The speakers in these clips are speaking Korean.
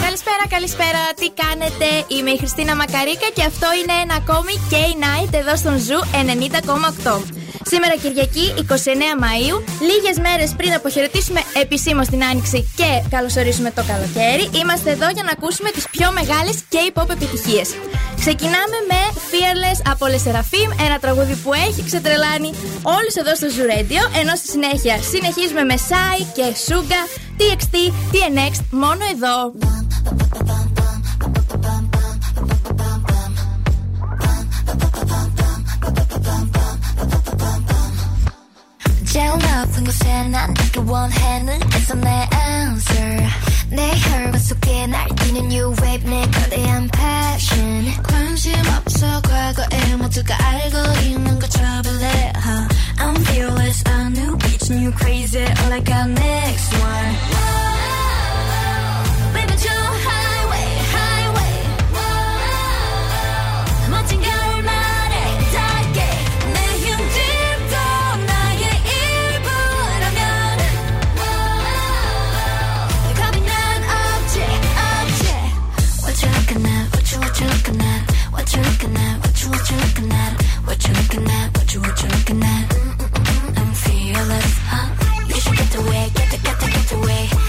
καλησπέρα, καλησπέρα. τι κάνετε; Είμαι η Χριστίνα Μακαρίκα και αυτό είναι ένα ακόμη K-Night εδώ στον Ζου 90,8. Σήμερα Κυριακή, 29 Μαΐου, λίγες μέρες πριν αποχαιρετήσουμε επισήμως την Άνοιξη και καλωσορίσουμε το καλοκαίρι, είμαστε εδώ για να ακούσουμε τις πιο μεγάλες K-pop επιτυχίες. Ξεκινάμε με Fearless από Le ένα τραγούδι που έχει ξετρελάνει όλους εδώ στο Zoo Radio, ενώ στη συνέχεια συνεχίζουμε με Sai και Suga, TXT, TNX, μόνο εδώ. 젤럽은 곳에 난 내게 원하는 It's my answer. 내 혈관 속에 날뛰는 new wave 내 거대한 passion. 관심 없어 과거에 모두가 알고 있는 거 trouble I'm fearless a new bitch new crazy all I got next one. away, get the, get the, get away.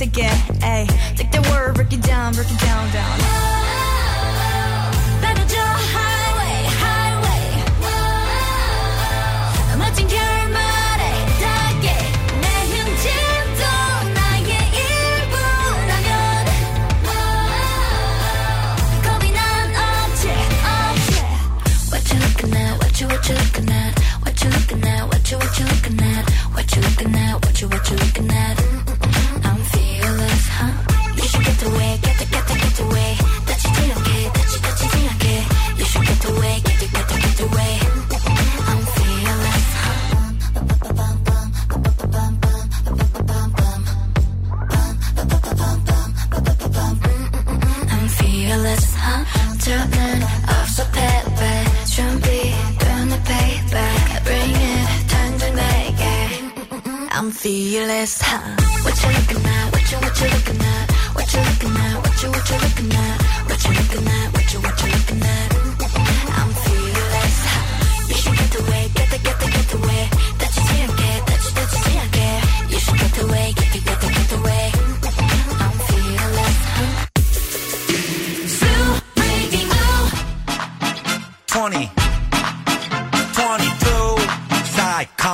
again.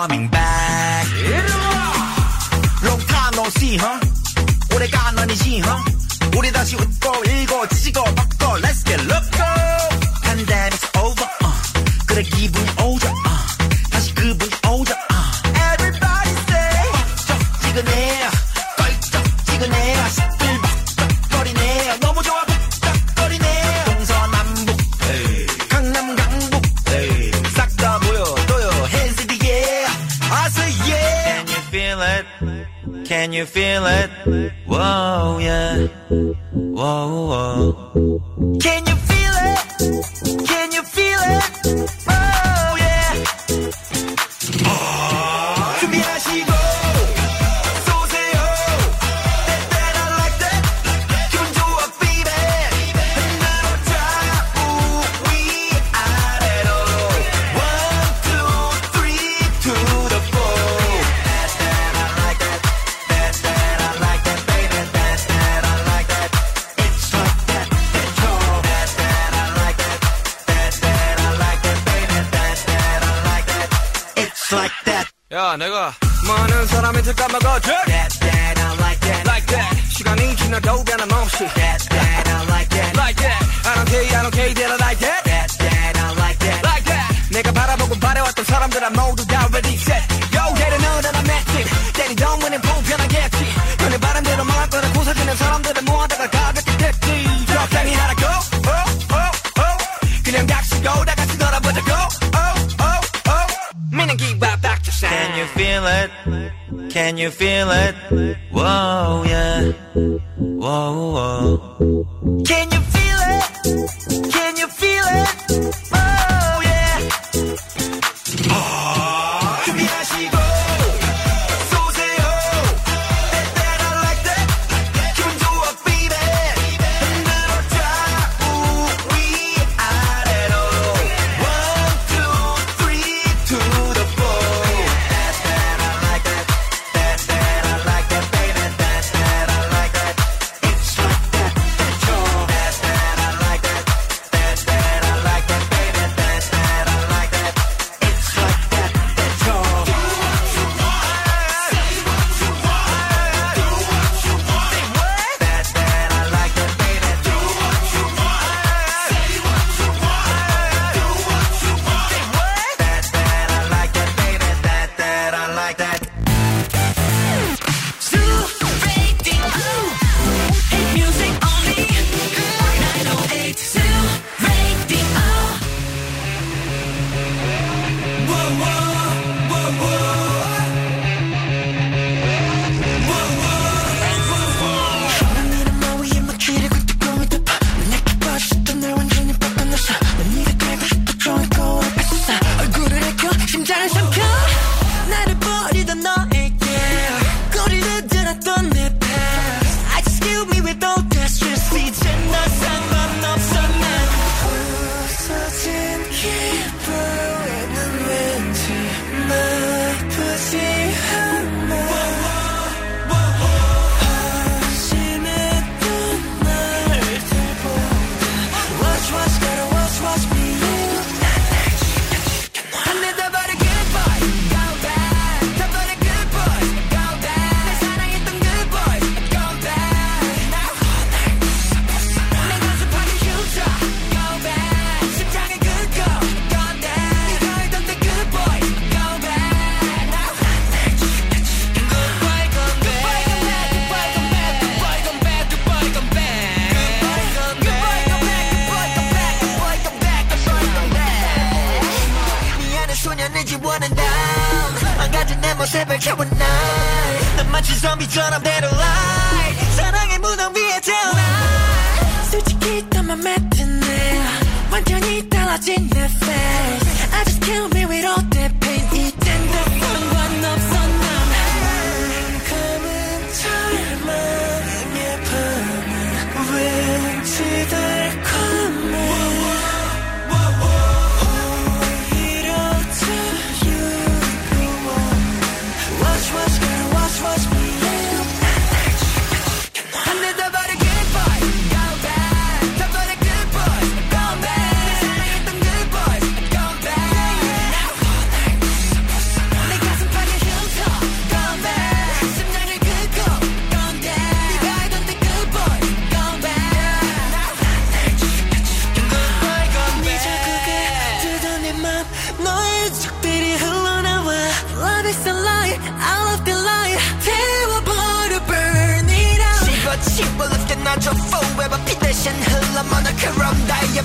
coming back. Long? you feel it?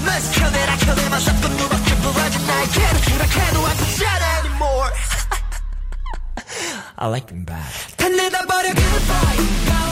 mess 켜내라 켜내 맞아쁜 누밖에 부러진 나의 I can't shut anymore? I like them bad. Goodbye.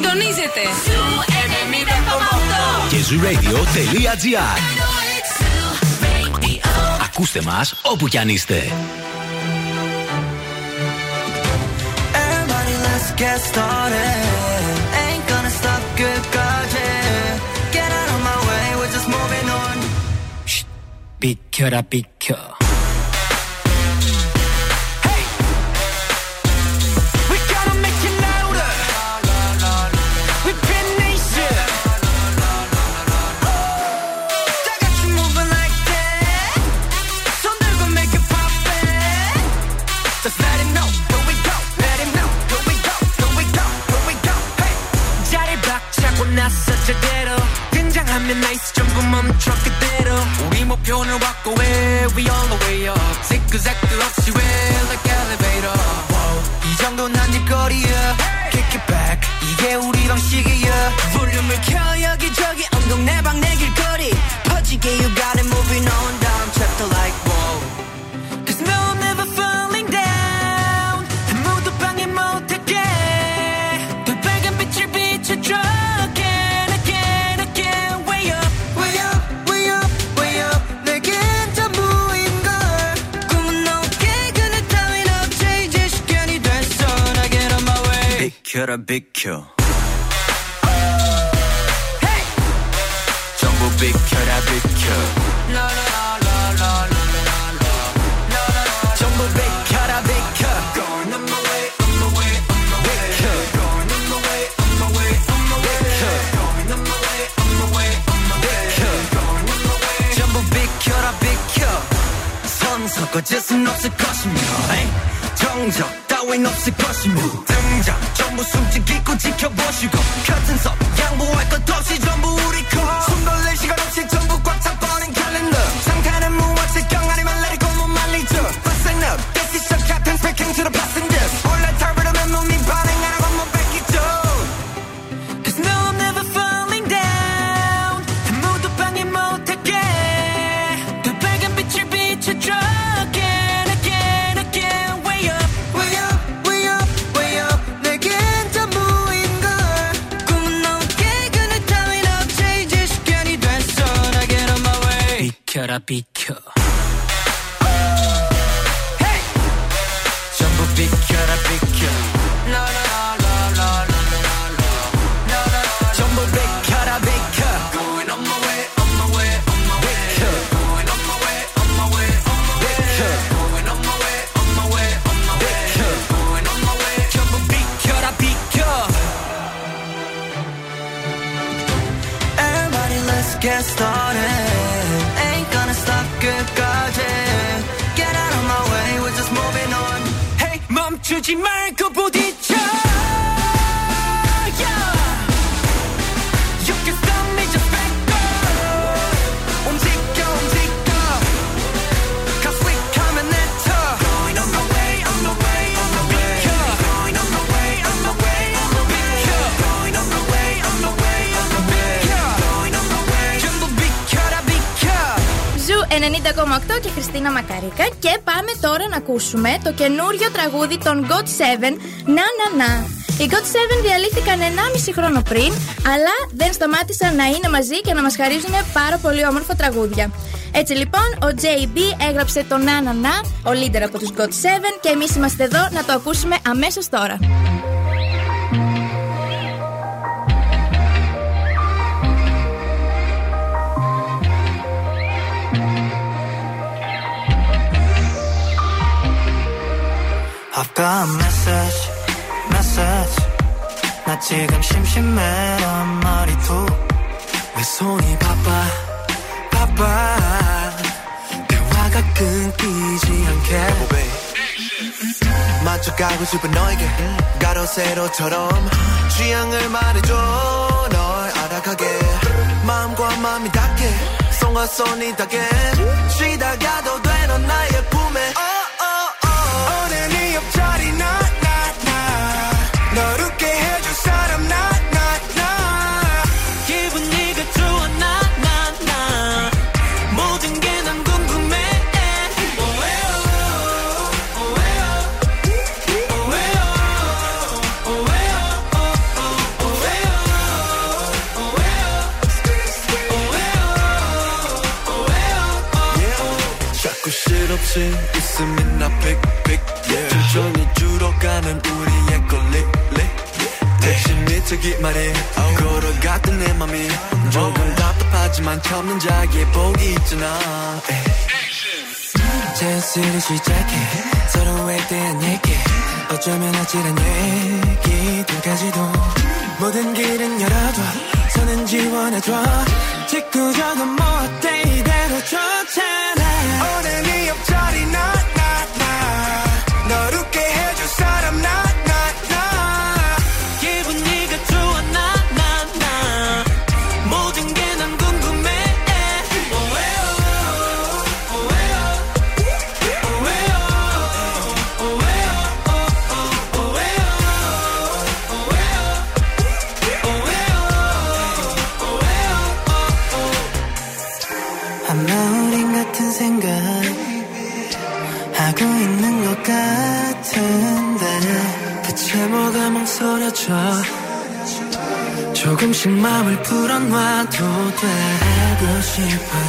Συντονίζετε. Και zooradio.gr Ακούστε μας όπου κι αν είστε. get started. gonna walk away, we on the way up. 비켜 hey! 전부 비켜라 비켜 전부 비켜라 비켜 Going on my way on my way on my way Going on my way on my way on my way Going on my way on my way on my way Going on my way 전부 비켜라 비켜 선 섞어질 순 없을 것이며 정적 따윈 없을 것이며 숨 죽이고 지켜보시고 Yeah. και Χριστίνα Μακαρίκα και πάμε τώρα να ακούσουμε το καινούριο τραγούδι των God 7 «Να Να Να». Οι God 7 διαλύθηκαν 1,5 χρόνο πριν, αλλά δεν σταμάτησαν να είναι μαζί και να μας χαρίζουν πάρα πολύ όμορφα τραγούδια. Έτσι λοιπόν, ο JB έγραψε το Να Να ο leader από τους God 7 και εμείς είμαστε εδώ να το ακούσουμε αμέσως τώρα. got a message, message. 나 지금 심심해, 란 말이 또. 왜 손이 바빠, 바빠. 대화가 끊기지 않게. Oh, 마주가고 싶은 너에게. 가로 세로처럼. 취향을 말해줘, 널 알아가게. 마음과 마음이 닿게. 손과 손이 닿게. 쉬다가도 되는 나의 즐기기만 해. 걸어갔던 내 맘이. 조금 답답하지만 참는 자기의 복이 있잖아. 예. 자연스레 시작해. 서로에 대한 얘기. 어쩌면 아찔한 얘기들까지도 모든 길은 열어둬 서는 지원해줘. 직구적은 뭐 어때 이대로 줘. can't.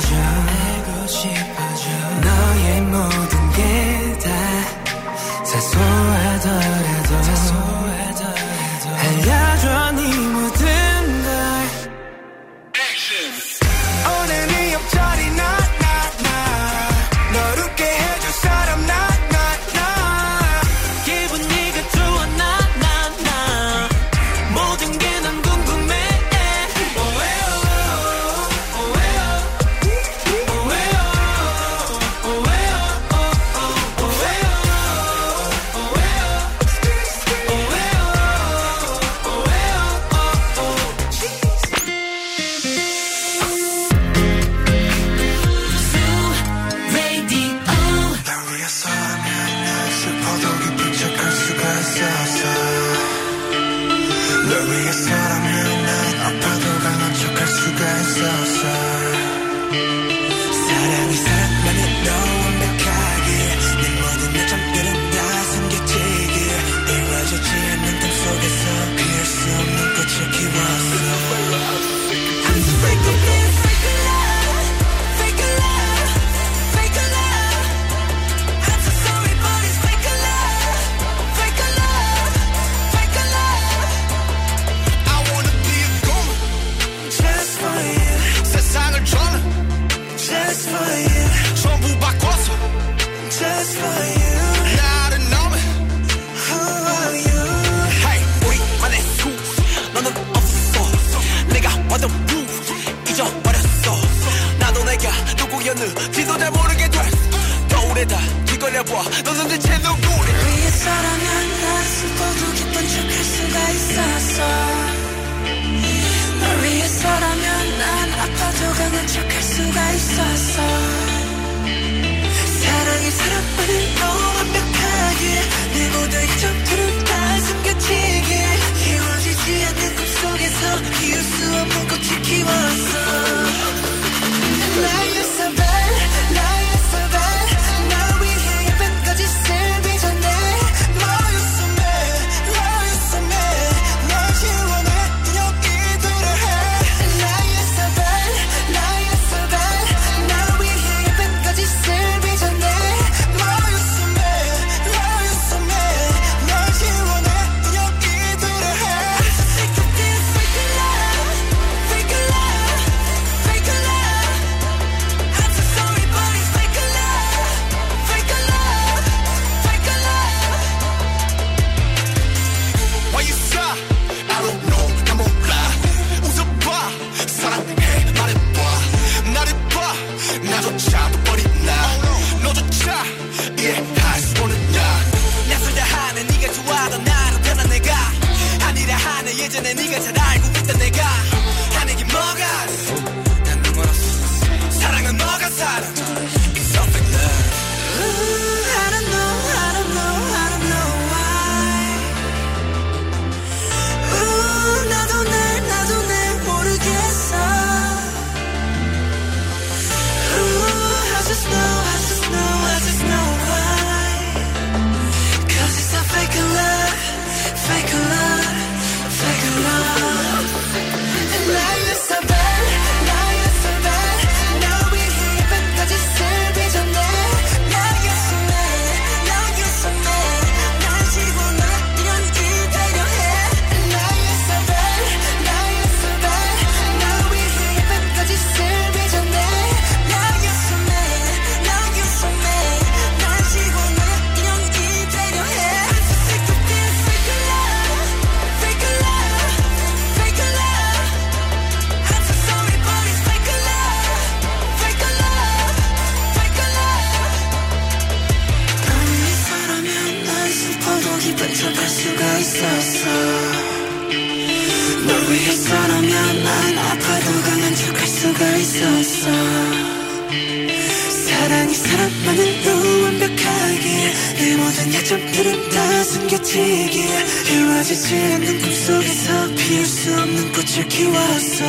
사랑이 사람만으로 완벽하게 내 모든 약점들은 다 숨겨지기에 이루어지지 않는 꿈속에서 피울 수 없는 꽃을 키웠어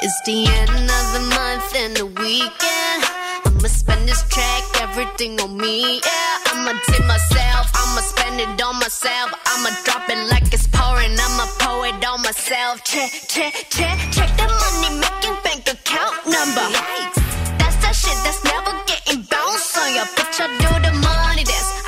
It's the end of the month and the weekend. I'ma spend this track, everything on me. Yeah, I'ma tip myself, I'ma spend it on myself. I'ma drop it like it's pouring, I'ma pour it on myself. Check, check, check, check the money making bank account number. That's that shit that's never getting bounced on your. I do the money dance.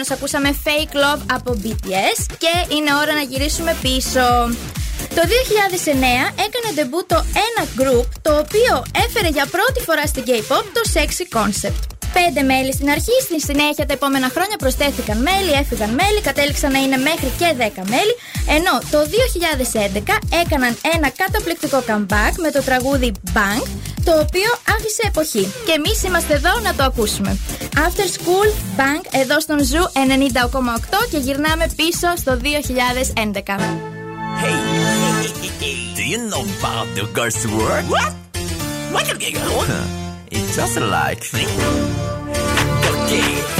προηγουμένω ακούσαμε Fake Love από BTS και είναι ώρα να γυρίσουμε πίσω. Το 2009 έκανε ντεμπού το ένα group το οποίο έφερε για πρώτη φορά στην K-pop το sexy concept. Πέντε μέλη στην αρχή, στη συνέχεια τα επόμενα χρόνια προσθέθηκαν μέλη, έφυγαν μέλη, κατέληξαν να είναι μέχρι και 10 μέλη. Ενώ το 2011 έκαναν ένα καταπληκτικό comeback με το τραγούδι Bang, το οποίο άφησε εποχή. Και εμείς είμαστε εδώ να το ακούσουμε. After School Bang εδώ στον Ζου 90,8 και γυρνάμε πίσω στο 2011. Hey, do you know about the girls' world? What? What you get It's just like okay.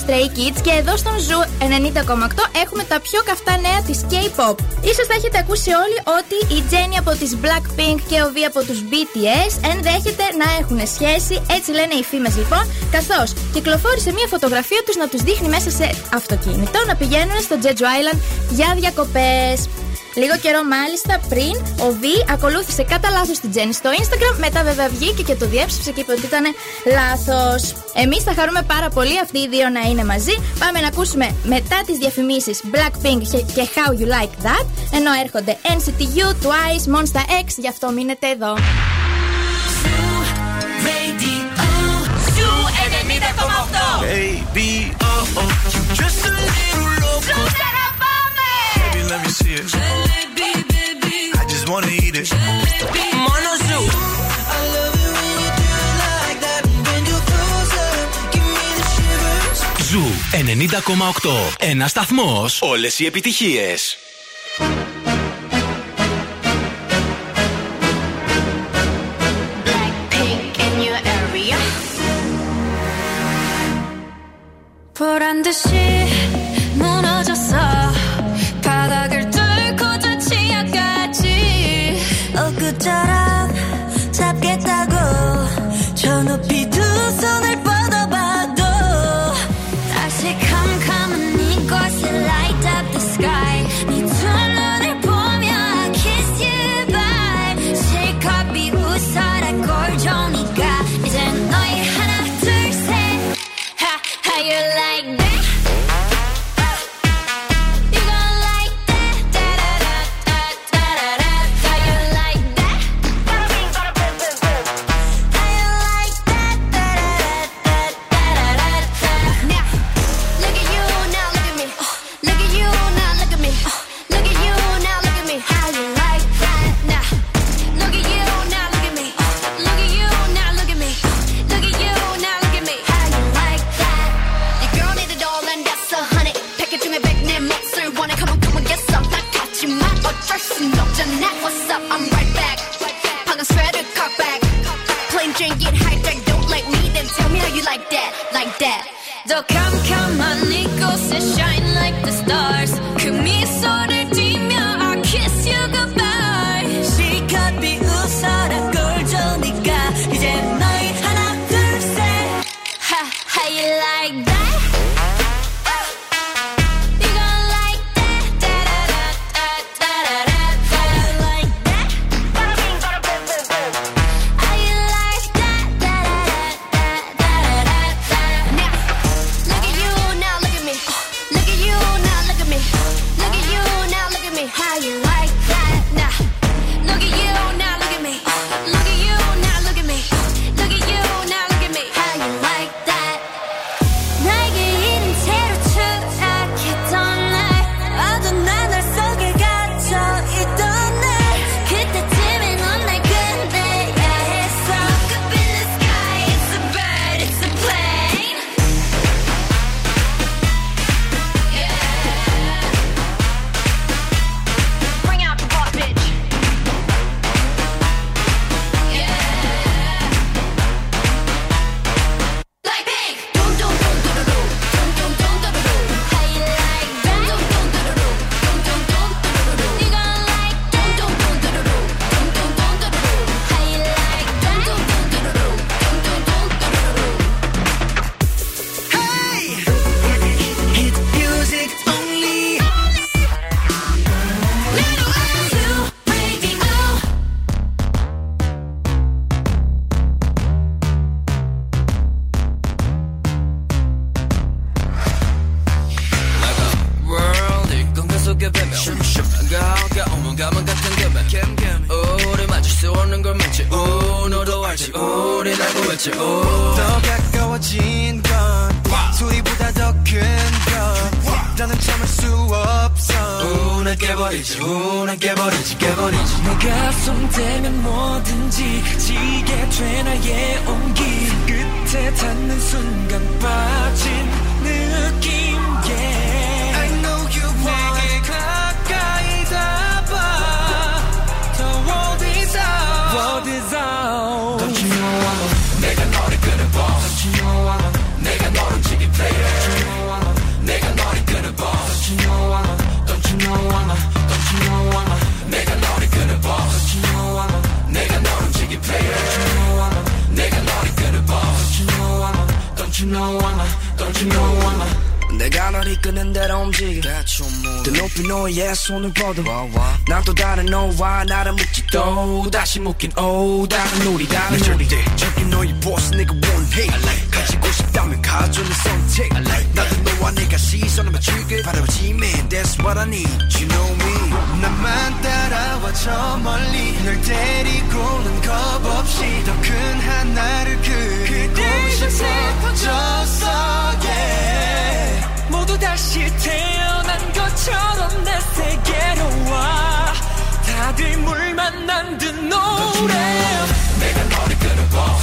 Stray και εδώ στον Ζου 90,8 έχουμε τα πιο καυτά νέα της K-pop. Ίσως θα έχετε ακούσει όλοι ότι η Jenny από τις Blackpink και ο V από τους BTS ενδέχεται να έχουν σχέση, έτσι λένε οι φήμες λοιπόν, καθώς κυκλοφόρησε μια φωτογραφία τους να τους δείχνει μέσα σε αυτοκίνητο να πηγαίνουν στο Jeju Island για διακοπές. Λίγο καιρό μάλιστα πριν, ο Δι ακολούθησε κατά λάθος την Τζέννη στο Instagram. Μετά βέβαια βγήκε και το διέψευσε και είπε ότι ήταν λάθος. Εμείς θα χαρούμε πάρα πολύ αυτοί οι δύο να είναι μαζί. Πάμε να ακούσουμε μετά τις διαφημίσεις Blackpink και How You Like That. Ενώ έρχονται NCT U, Twice, Monster X. Γι' αυτό μείνετε εδώ. Baby, oh, you let me see it. Jalebi, baby. I just wanna eat it. Jalebi. Mono Zoo. Ένα σταθμό. Όλε οι επιτυχίε. 발이 끄는 대로 움직여. 더 높이 너의 손을 뻗어 난또 다른 너와 나를 묻지 또 다시 묶인 오 다른 우리 다른 우리. 절대 너의 보스 내가 원해. like 가지고 싶다면 가져는 선택. like 나도 너와 내가 시선을 맞추길 바라보지 man that's what I need you know me. 나만 따라와 저 멀리. 널 데리고는 겁 없이 더 큰 하나를 그리고 싶어. 퍼졌어 yeah 모두 다시 태어난 것처럼 내 세계로 와 다들 물만 남든 노래 내가 너를 끊어봐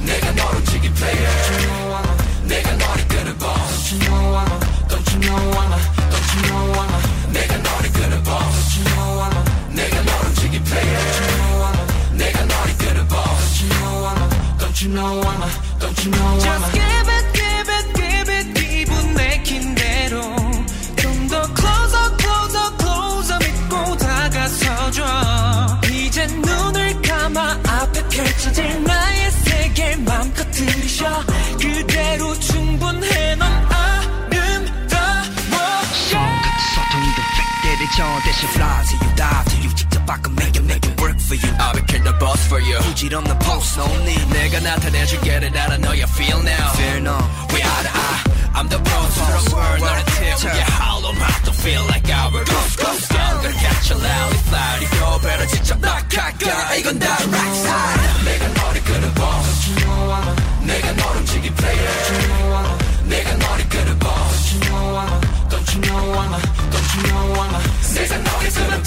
내가 너를 지킨 player 내가 너를 끊어봐 Don't you know I'm a, don't you know I'm a, don't you know I'm a 부질없는 post no need 내가 나타내줄 get it out I know you feel now Fear no We are the eye I'm the proton swirl 너를 태우게 hollow mouth Don't feel like I will ghost ghost go Gonna catch a loud fly 이거 better 지쳐 낙하가 이건 다 right side 내가 너를 끄는 boss 내가 널 움직인 player 내가 너를 끄는 boss Don't you know I'm a Don't you know I'm a. 세상 너를 쓰는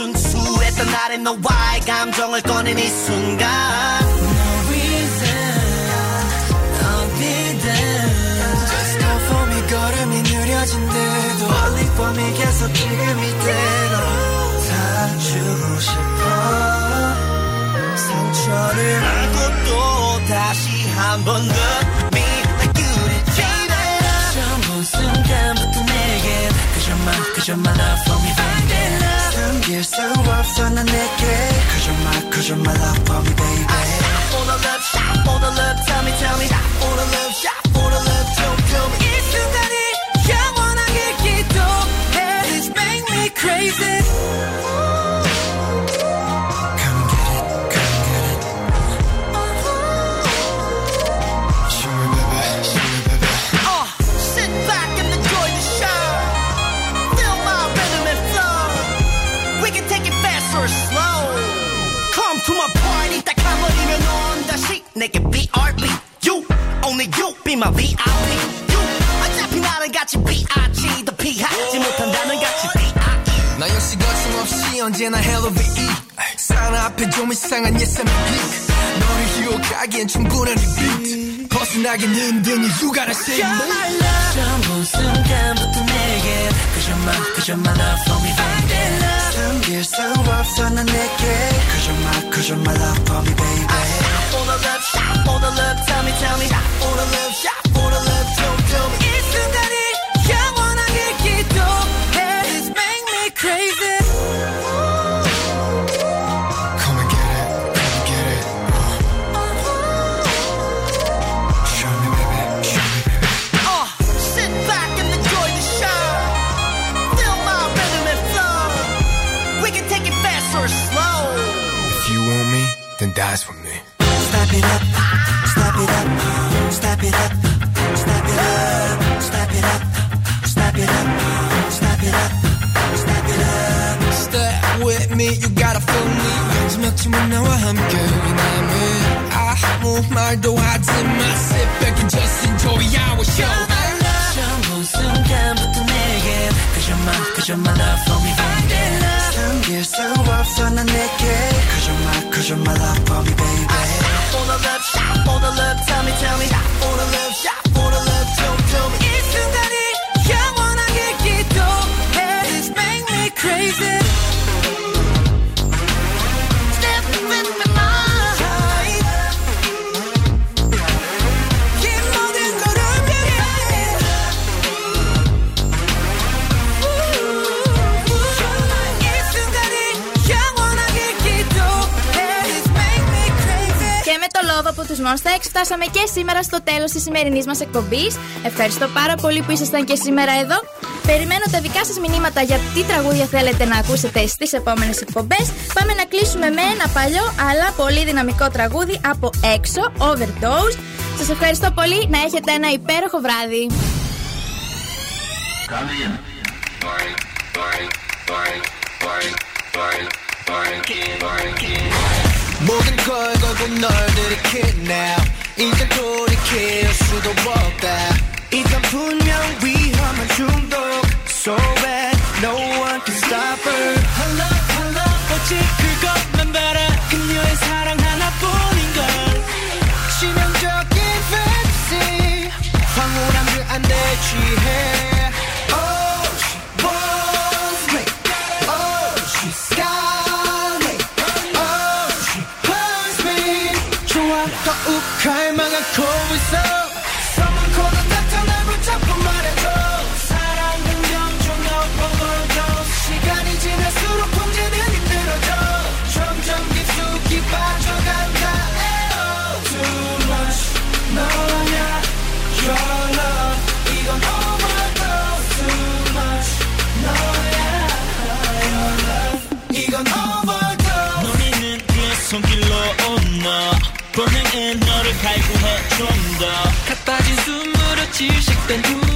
순수했던 나의 너와의 감정을 꺼낸 이 순간. 봄이 계속 지금 이대로 다 주고 싶어. 상처를 안고 또 다시 한 번 더 Me like you did 본 순간부터 내겐 그저만 그저만 love for me baby 숨길 수 없어 난 내게 Cause you're my, cause you're my love for me baby For the love shot, for the love tell me tell me For the love shot, for the love tell me tell me 이 순간이 영원하게 기도해 This make me crazy My VIP. You, 어차피 나랑 같이 B.I.G. 더 피하지 못한다는 같이 D.I.E. 나 역시 거침없이 언제나 헬로비이 사랑 앞에 좀 이상한 예상의 빅 너를 유혹하기엔 충분한 리빅 벗어나기는 든 you gotta say me 처음 본 순간부터 내게 그저만 그저만 love for me baby 숨길 수 없어 난 내게 my, cause you're my love for me baby For the love shot, for the love tell me tell me For the love shot, crazy. 마지막쯤은 나와 함께 남은 아무 말도 하지 마 Sit back and just enjoy our show 처음 본 순간부터 내겐 그저만 그저만 love for me baby 숨길 수 없어 난 내게 Cause you're my, cause you're my love for me baby For the love shot, for the love tell me tell me Λόγο από του Monster X φτάσαμε και σήμερα στο τέλος της σημερινής μας εκπομπής. Ευχαριστώ πάρα πολύ που ήσασταν και σήμερα εδώ. Περιμένω τα δικά σας μηνύματα για τι τραγούδια θέλετε να ακούσετε στις επόμενες εκπομπές. Πάμε να κλείσουμε με ένα παλιό αλλά πολύ δυναμικό τραγούδι από έξω, Overdose. Σας ευχαριστώ πολύ, να έχετε ένα υπέροχο βράδυ. 모든 걸 걸고 널 들이킨 now 이젠 돌이킬 수도 없다. 이젠 분명 위험한 중독. So bad no one can stop her. Hello hello 오직 그것만 봐라. 그녀의 사랑 하나뿐인 걸. 치명적인 fantasy. 황홀한 그 안에 취해. cold we saw 본능은 너를 갈구해 좀더. 가빠진 숨으로 질식된 후